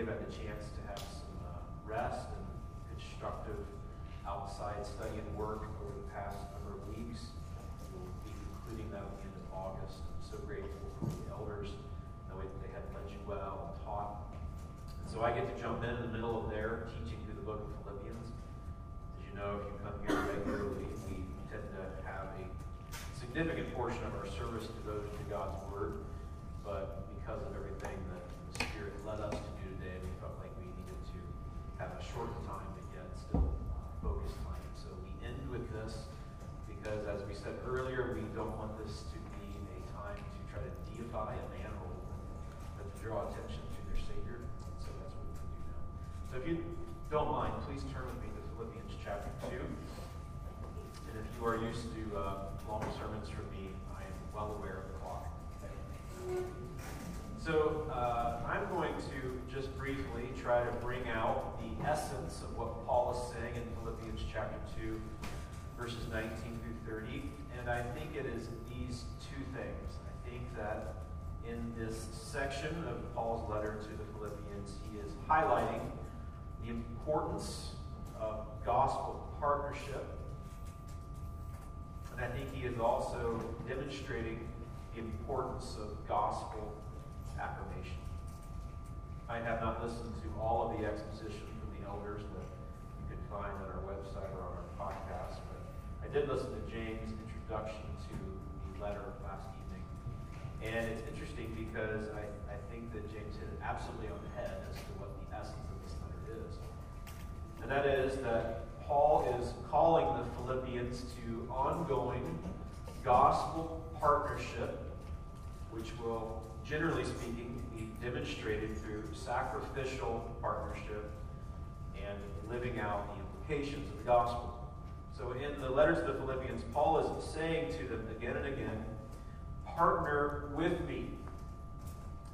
have had the chance to think that in this section of Paul's letter to the Philippians, he is highlighting the importance of gospel partnership. And I think he is also demonstrating the importance of gospel affirmation. I have not listened to all of the exposition from the elders that you can find on our website or on our podcast, but I did listen to James' introduction to the letter last evening. And it's interesting because I, I think that James hit it absolutely on the head as to what the essence of this letter is. And that is that Paul is calling the Philippians to ongoing gospel partnership, which will, generally speaking, be demonstrated through sacrificial partnership and living out the implications of the gospel. So, in the letter to the Philippians, Paul is saying to them again and again, partner with me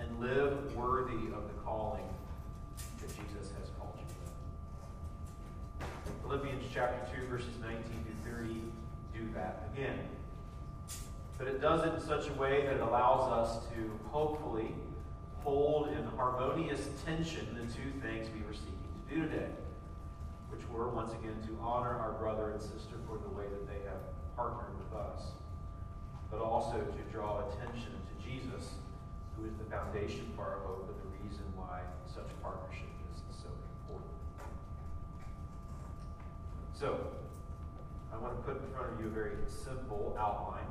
and live worthy of the calling that Jesus has called you to. Philippians chapter 2, verses 19 through 30 do that again. But it does it in such a way that it allows us to hopefully hold in harmonious tension the two things we were seeking to do today, which were, once again, to honor our brother and sister for the way that they have partnered with us, but also to draw attention to Jesus, who is the foundation for our hope and the reason why such partnership is so important. So, I want to put in front of you a very simple outline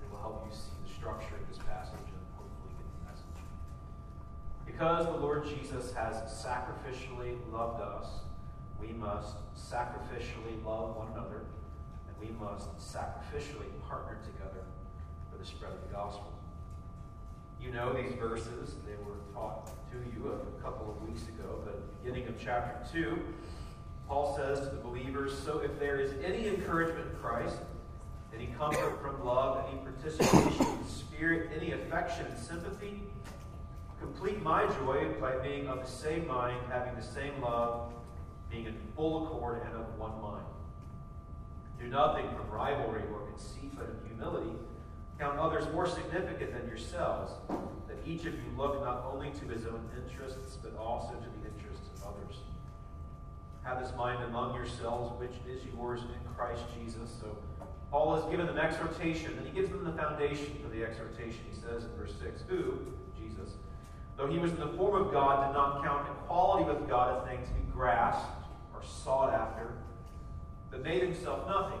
that will help you see the structure of this passage and hopefully get the message. Because the Lord Jesus has sacrificially loved us, we must sacrificially love one another, and we must sacrificially partner together for the spread of the gospel. You know these verses, they were taught to you a couple of weeks ago, but at the beginning of chapter 2, Paul says to the believers So if there is any encouragement in Christ, any comfort from love, any participation in the Spirit, any affection and sympathy, complete my joy by being of the same mind, having the same love, being in full accord and of one mind. Do nothing from rivalry or conceit, but in humility. Count others oh, more significant than yourselves, that each of you look not only to his own interests, but also to the interests of others. Have this mind among yourselves, which is yours in Christ Jesus. So Paul has given them exhortation, and he gives them the foundation for the exhortation. He says in verse 6, Who, Jesus, though he was in the form of God, did not count equality with God a thing to be grasped or sought after, but made himself nothing,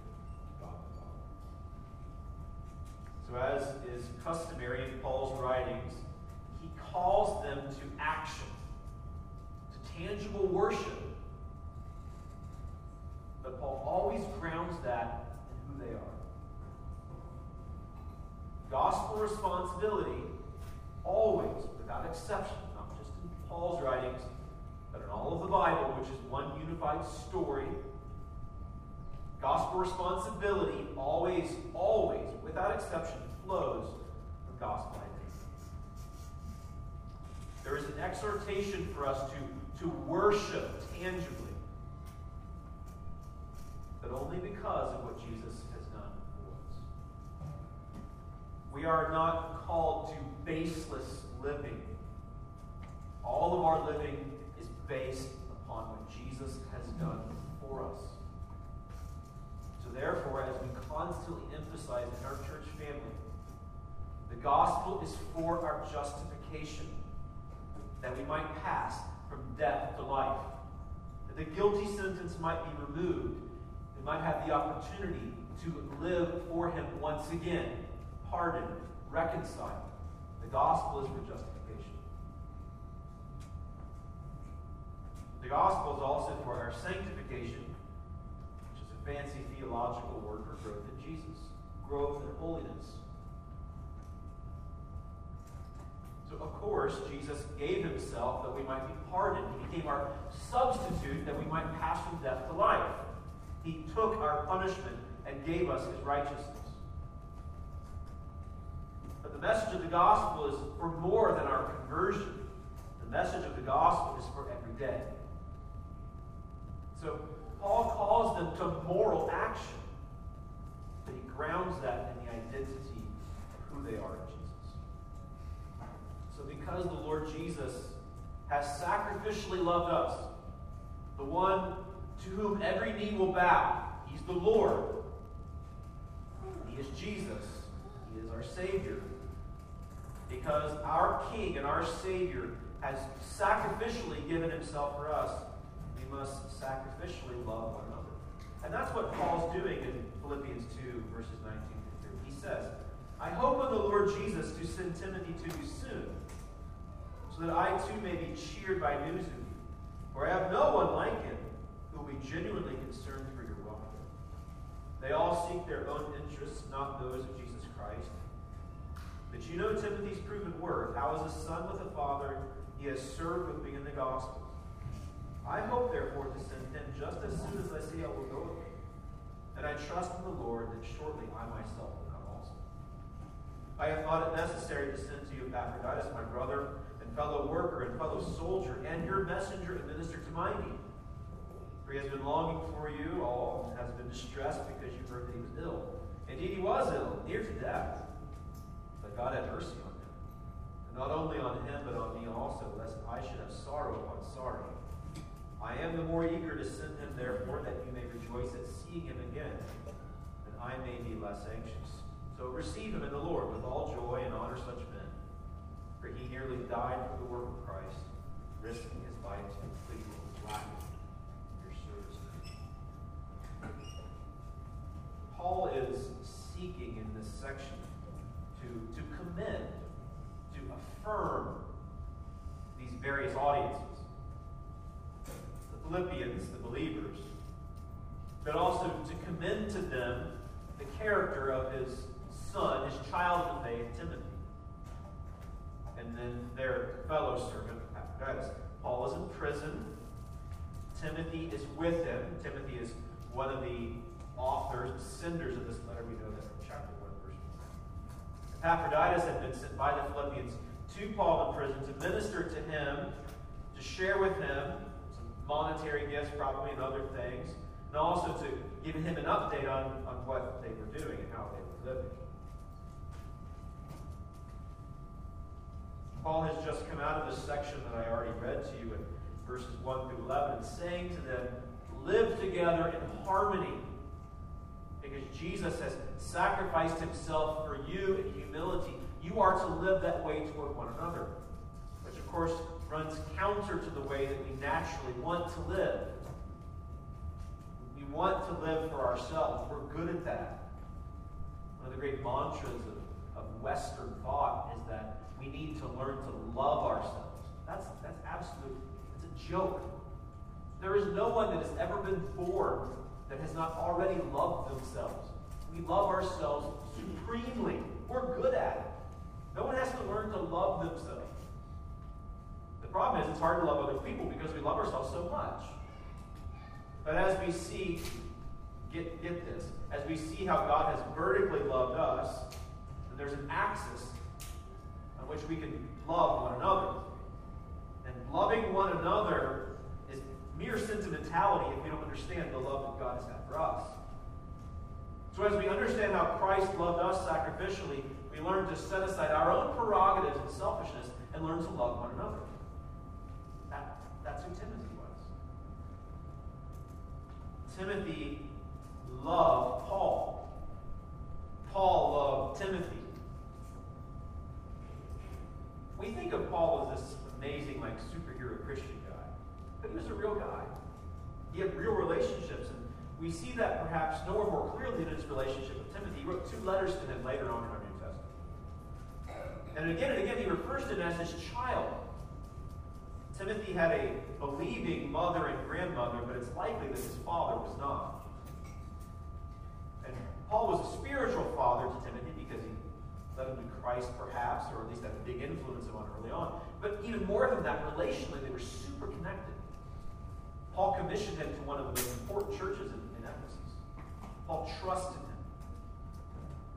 So, as is customary in Paul's writings, he calls them to action. To tangible worship. But Paul always grounds that in who they are. Gospel responsibility, always, without exception, not just in Paul's writings, but in all of the Bible, which is one unified story. Gospel responsibility always, always, without exception, flows from gospel identity. There is an exhortation for us to, to worship tangibly, but only because of what Jesus has done for us. We are not called to baseless living. All of our living is based upon what Jesus has done for us. Therefore, as we constantly emphasize in our church family, the gospel is for our justification, that we might pass from death to life, that the guilty sentence might be removed, we might have the opportunity to live for Him once again, pardoned, reconciled. The gospel is for justification. The gospel is also for our sanctification, fancy theological word for growth in Jesus, growth in holiness. So, of course, Jesus gave himself that we might be pardoned. He became our substitute that we might pass from death to life. He took our punishment and gave us his righteousness. But the message of the gospel is for more than our conversion. The message of the gospel is for every day. So Paul calls them to moral action, but he grounds that in the identity of who they are in Jesus. So because the Lord Jesus has sacrificially loved us, the one to whom every knee will bow, he's the Lord. He is Jesus. He is our Savior. Because our King and our Savior has sacrificially given himself for us, must sacrificially love one another. And that's what Paul's doing in Philippians 2, verses 19 to 30. He says, I hope in the Lord Jesus to send Timothy to you soon, so that I too may be cheered by news of you. For I have no one like him who will be genuinely concerned for your welfare. They all seek their own interests, not those of Jesus Christ. But you know Timothy's proven worth, how as a son with a father he has served with me in the gospel. I hope, therefore, to send him just as soon as I see I will go with me. And I trust in the Lord that shortly I myself will come also. I have thought it necessary to send to you Epaphroditus, my brother and fellow worker and fellow soldier, and your messenger and minister to my need. For he has been longing for you all, and has been distressed because you heard that he was ill. Indeed, he was ill, near to death. But God had mercy on him. And not only on him, but on me also, lest I should have sorrow upon sorrow. I am the more eager to send him, therefore, that you may rejoice at seeing him again, and I may be less anxious. So receive him in the Lord with all joy and honor such men. For he nearly died for the work of Christ, risking his life to complete what was lacking in your service. Paul is seeking in this section to, to commend, to affirm these various audiences Philippians, the believers, but also to commend to them the character of his son, his child of faith, Timothy, and then their fellow servant, Epaphroditus. Paul is in prison. Timothy is with him. Timothy is one of the authors, senders of this letter. We know that from chapter 1, verse 1. Epaphroditus had been sent by the Philippians to Paul in prison to minister to him, to share with him monetary gifts, probably, and other things, and also to give him an update on, on what they were doing and how they were living. Paul has just come out of this section that I already read to you in verses 1 through 11, and saying to them, Live together in harmony, because Jesus has sacrificed himself for you in humility. You are to live that way toward one another, which, of course, runs counter to the way that we naturally want to live. We want to live for ourselves. We're good at that. One of the great mantras of, of Western thought is that we need to learn to love ourselves. That's, that's absolute, it's a joke. There is no one that has ever been born that has not already loved themselves. We love ourselves supremely. We're good at it. No one has to learn to love themselves. Problem is it's hard to love other people because we love ourselves so much. But as we see, get, get this, as we see how God has vertically loved us, and there's an axis on which we can love one another. And loving one another is mere sentimentality if we don't understand the love that God has had for us. So, as we understand how Christ loved us sacrificially, we learn to set aside our own prerogatives and selfishness and learn to love one another. That, that's who Timothy was. Timothy loved Paul. Paul loved Timothy. We think of Paul as this amazing, like, superhero Christian guy, but he was a real guy. He had real relationships, and we see that perhaps nowhere more clearly than his relationship with Timothy. He wrote two letters to him later on in our New Testament. And again and again, he refers to him as his child. Timothy had a believing mother and grandmother, but it's likely that his father was not. And Paul was a spiritual father to Timothy because he led him to Christ, perhaps, or at least had a big influence on early on. But even more than that, relationally, they were super connected. Paul commissioned him to one of the most important churches in, in Ephesus. Paul trusted him.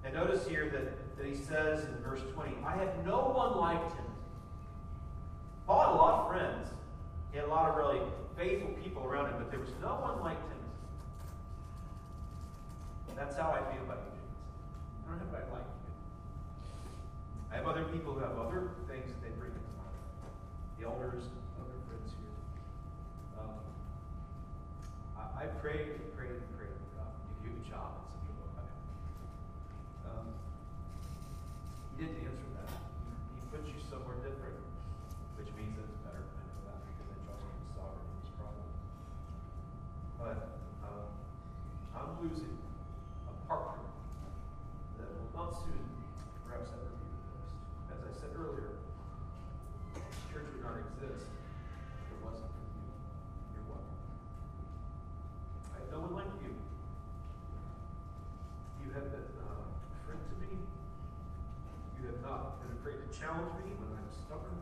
And notice here that, that he says in verse 20, I had no one like him. Paul had a lot of friends. He had a lot of really faithful people around him, but there was no one like. And that's how I feel about you, I don't if I like you. I have other people who have other things that they bring into my life. The elders, other friends here. Um, I, I prayed and prayed and prayed for God to give you a job at Central Ohio. Um, he didn't answer challenge me when I'm stubborn.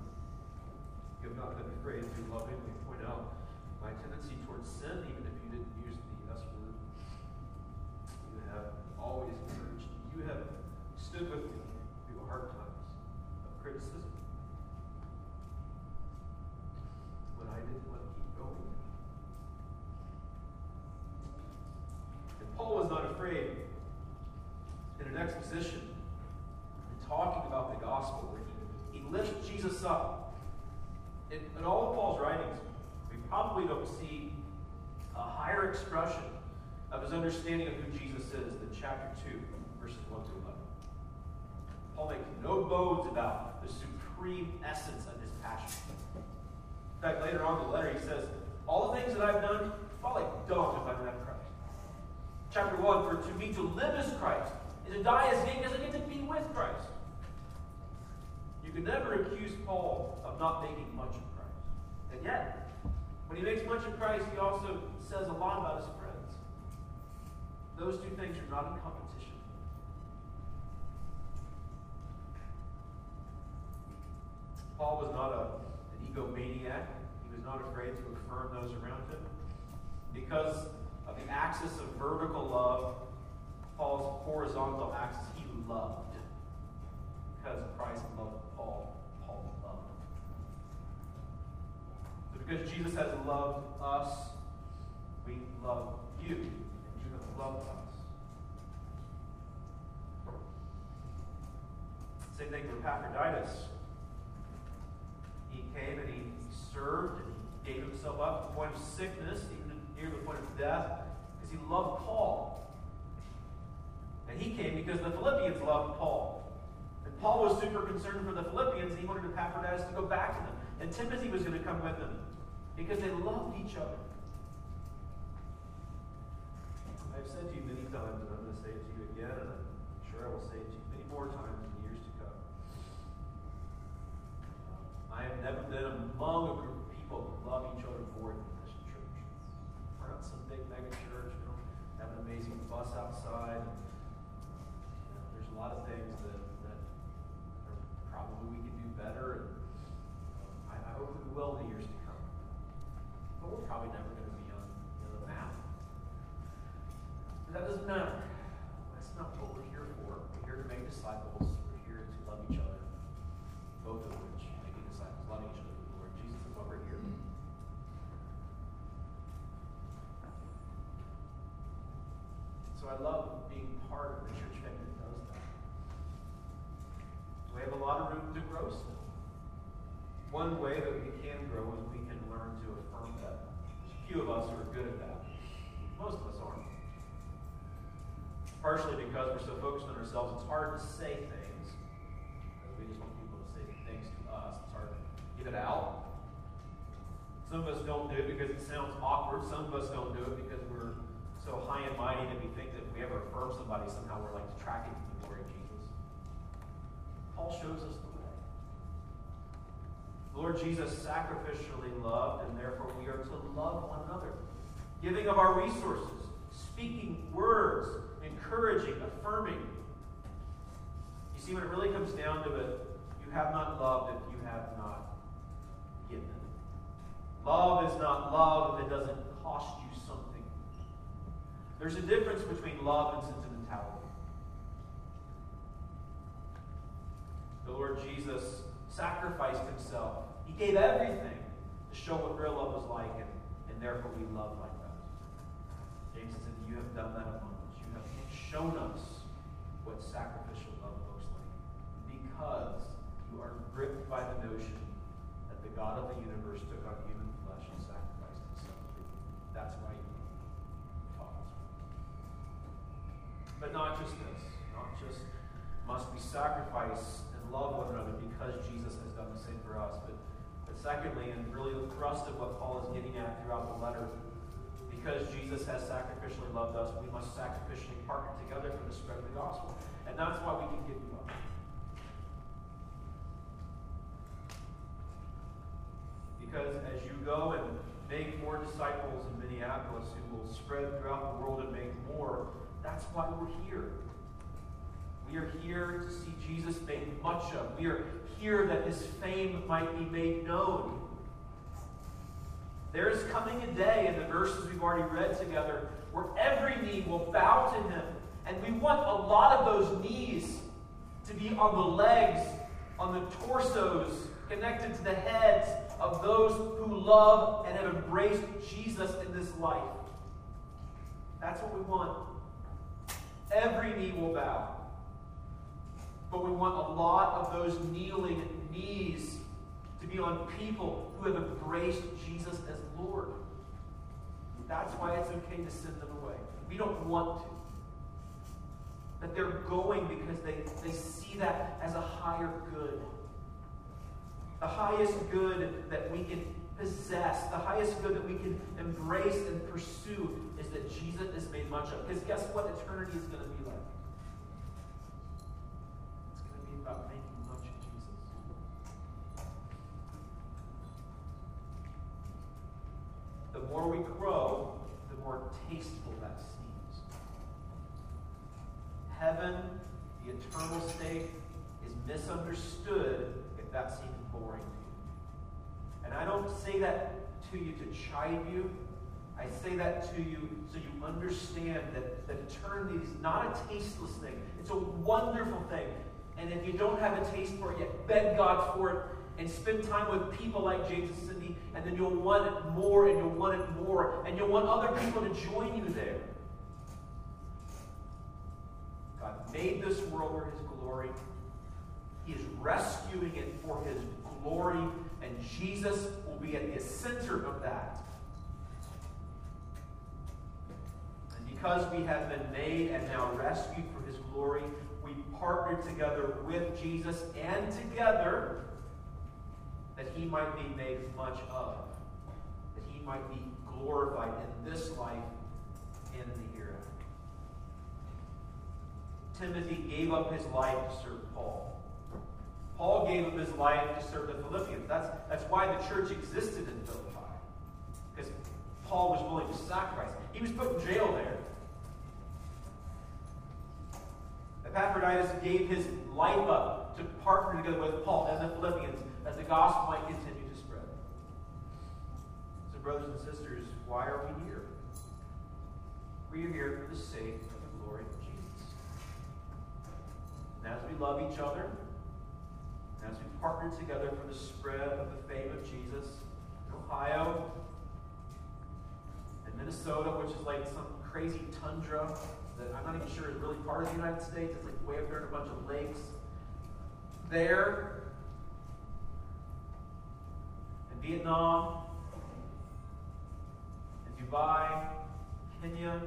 You have not been afraid to lovingly point out my tendency towards sin, even if you didn't use the S word. You have always encouraged me. You have stood with me through hard times of criticism. When I didn't want to keep going. And Paul was not afraid in an exposition in talking about the gospel where he, he lifts Jesus up. In, in all of Paul's writings, we probably don't see a higher expression of his understanding of who Jesus is in chapter 2, verses 1 to 11. Paul makes no bones about the supreme essence of his passion. In fact, later on in the letter, he says, All the things that I've done fall like dung if I don't have Christ. Chapter 1, for to me to live is Christ, and to die is gain because I get to be with Christ. You could never accuse Paul of not making much of Christ. And yet, when he makes much of Christ, he also says a lot about his. Those two things are not in competition. Paul was not a, an egomaniac. He was not afraid to affirm those around him. Because of the axis of vertical love, Paul's horizontal axis, he loved. Because Christ loved Paul, Paul loved. So because Jesus has loved us, we love you, loved us. Same thing for Epaphroditus. He came and he served and he gave himself up to the point of sickness, even near the point of death, because he loved Paul. And he came because the Philippians loved Paul. And Paul was super concerned for the Philippians. And he wanted Epaphroditus to go back to them. And Timothy was going to come with them because they loved each other. I've said to you many times, and I'm going to say it to you again, and I'm sure I will say it to you many more times in years to come. I have never been among a group of people who love each other more than this church. We're not some big mega church. We don't have an amazing bus outside. You know, there's a lot of things that, that are probably we can do better, and um, I, I hope we will in the years to come. But we're probably never going to be on you know, the map. But that doesn't matter. That's not what we're here for. We're here to make disciples. We're here to love each other. Both of which, making disciples, loving each other with the Lord Jesus is what we're here. So I love being part of the church family that does that. We have a lot of room to grow still. One way that we can grow is we can learn to affirm that. There's few of us are good at that. Most of us aren't. Partially because we're so focused on ourselves, it's hard to say things. Because we just want people to say things to us. It's hard to get it out. Some of us don't do it because it sounds awkward. Some of us don't do it because we're so high and mighty that we think that if we ever affirm somebody, somehow we're like detracting from the glory of Jesus. Paul shows us the way. Lord Jesus sacrificially loved, and therefore we are to love one another, giving of our resources, speaking words, encouraging, affirming. You see, when it really comes down to it, you have not loved if you have not given. Love is not love if it doesn't cost you something. There's a difference between love and sentimentality. The Lord Jesus sacrificed himself. He gave everything to show what real love was like, and, and therefore we love like that. James said, You have done that among us. You have shown us what sacrificial love looks like. Because you are gripped by the notion that the God of the universe took on human flesh and sacrificed himself. That's why But not just this, not just must we sacrifice and love one another because Jesus has done the same for us, but, but secondly, and really the thrust of what Paul is getting at throughout the letter, because Jesus has sacrificially loved us, we must sacrificially partner together for the spread of the gospel. And that's why we can give you up. Because as you go and make more disciples in Minneapolis who will spread throughout the world and make more, that's why we're here. We are here to see Jesus made much of. We are here that his fame might be made known. There is coming a day in the verses we've already read together where every knee will bow to him. And we want a lot of those knees to be on the legs, on the torsos, connected to the heads of those who love and have embraced Jesus in this life. That's what we want. Every knee will bow. But we want a lot of those kneeling knees to be on people who have embraced Jesus as Lord. That's why it's okay to send them away. We don't want to. But they're going because they, they see that as a higher good. The highest good that we can possess, the highest good that we can embrace and pursue is that Jesus is made much of. Because guess what eternity is going to be like? It's going to be about making much of Jesus. The more we grow, the more tasteful that seems. Heaven, the eternal state, is misunderstood if that seems boring to you. And I don't say that to you to chide you. I say that to you so you understand that, eternity is not a tasteless thing. It's a wonderful thing. And if you don't have a taste for it yet, beg God for it and spend time with people like James and Cindy, and then you'll want it more and you'll want it more, and you'll want other people to join you there. God made this world for his glory. He is rescuing it for his glory, and Jesus will be at the center of that. Because we have been made and now rescued for his glory, we partner together with Jesus and together that he might be made much of, that he might be glorified in this life and in the hereafter. Timothy gave up his life to serve Paul. Paul gave up his life to serve the Philippians. That's, that's why the church existed in Philippi. Because Paul was willing to sacrifice. He was put in jail there. Epaphroditus gave his life up to partner together with Paul and the Philippians as the gospel might continue to spread. So, brothers and sisters, why are we here? We are here for the sake of the glory of Jesus. And as we love each other, and as we partner together for the spread of the fame of Jesus in Ohio and Minnesota, which is like some crazy tundra that I'm not even sure is really part of the United States. It's like way up there in a bunch of lakes. There, in Vietnam, in Dubai, Kenya,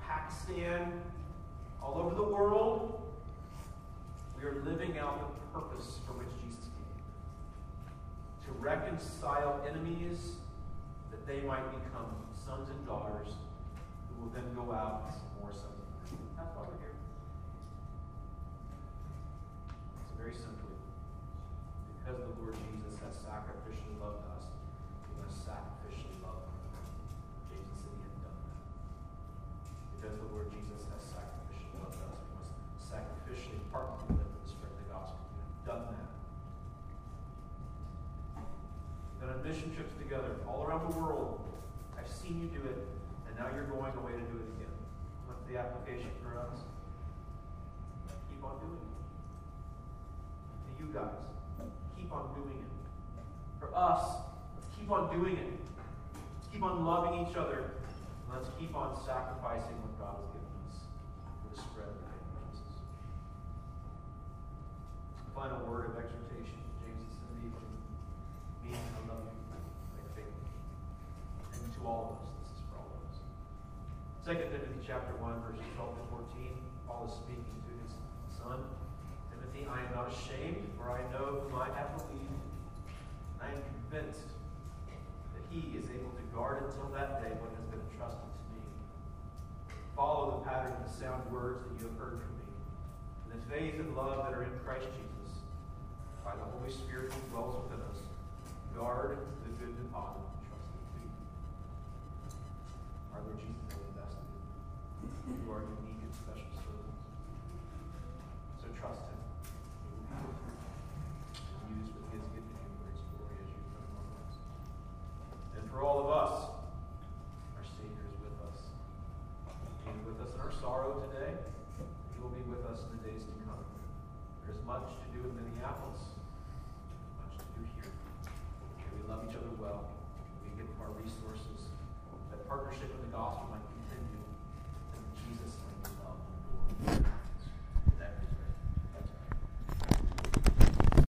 Pakistan, all over the world, we are living out the purpose for which Jesus came to reconcile enemies that they might become sons and daughters will then go out more and daughters. That's why we're here. It's very simply because the Lord Jesus has sacrificially loved us, we must sacrificially love. James said he had done that. Because the Lord Jesus has sacrificially loved us, we must sacrificially partner with him to spread the gospel. We have done that. We've been on mission trips together all around the world. I've seen you do it, now you're going away to do it again. What's the application for us? Keep on doing it. To you guys, keep on doing it. For us, keep on doing it. Keep on loving each other. Let's keep on sacrificing what God has given us for the spread of the Jesus. Final word of exhortation. James and Cindy, from me, I love you. I think. And to all of us, 2 Timothy chapter 1, verses 12 to 14, Paul is speaking to his son, Timothy, I am not ashamed, for I know whom I have believed. I am convinced that he is able to guard until that day what has been entrusted to me. Follow the pattern of the sound words that you have heard from me, and the faith and love that are in Christ Jesus, by the Holy Spirit who dwells within us.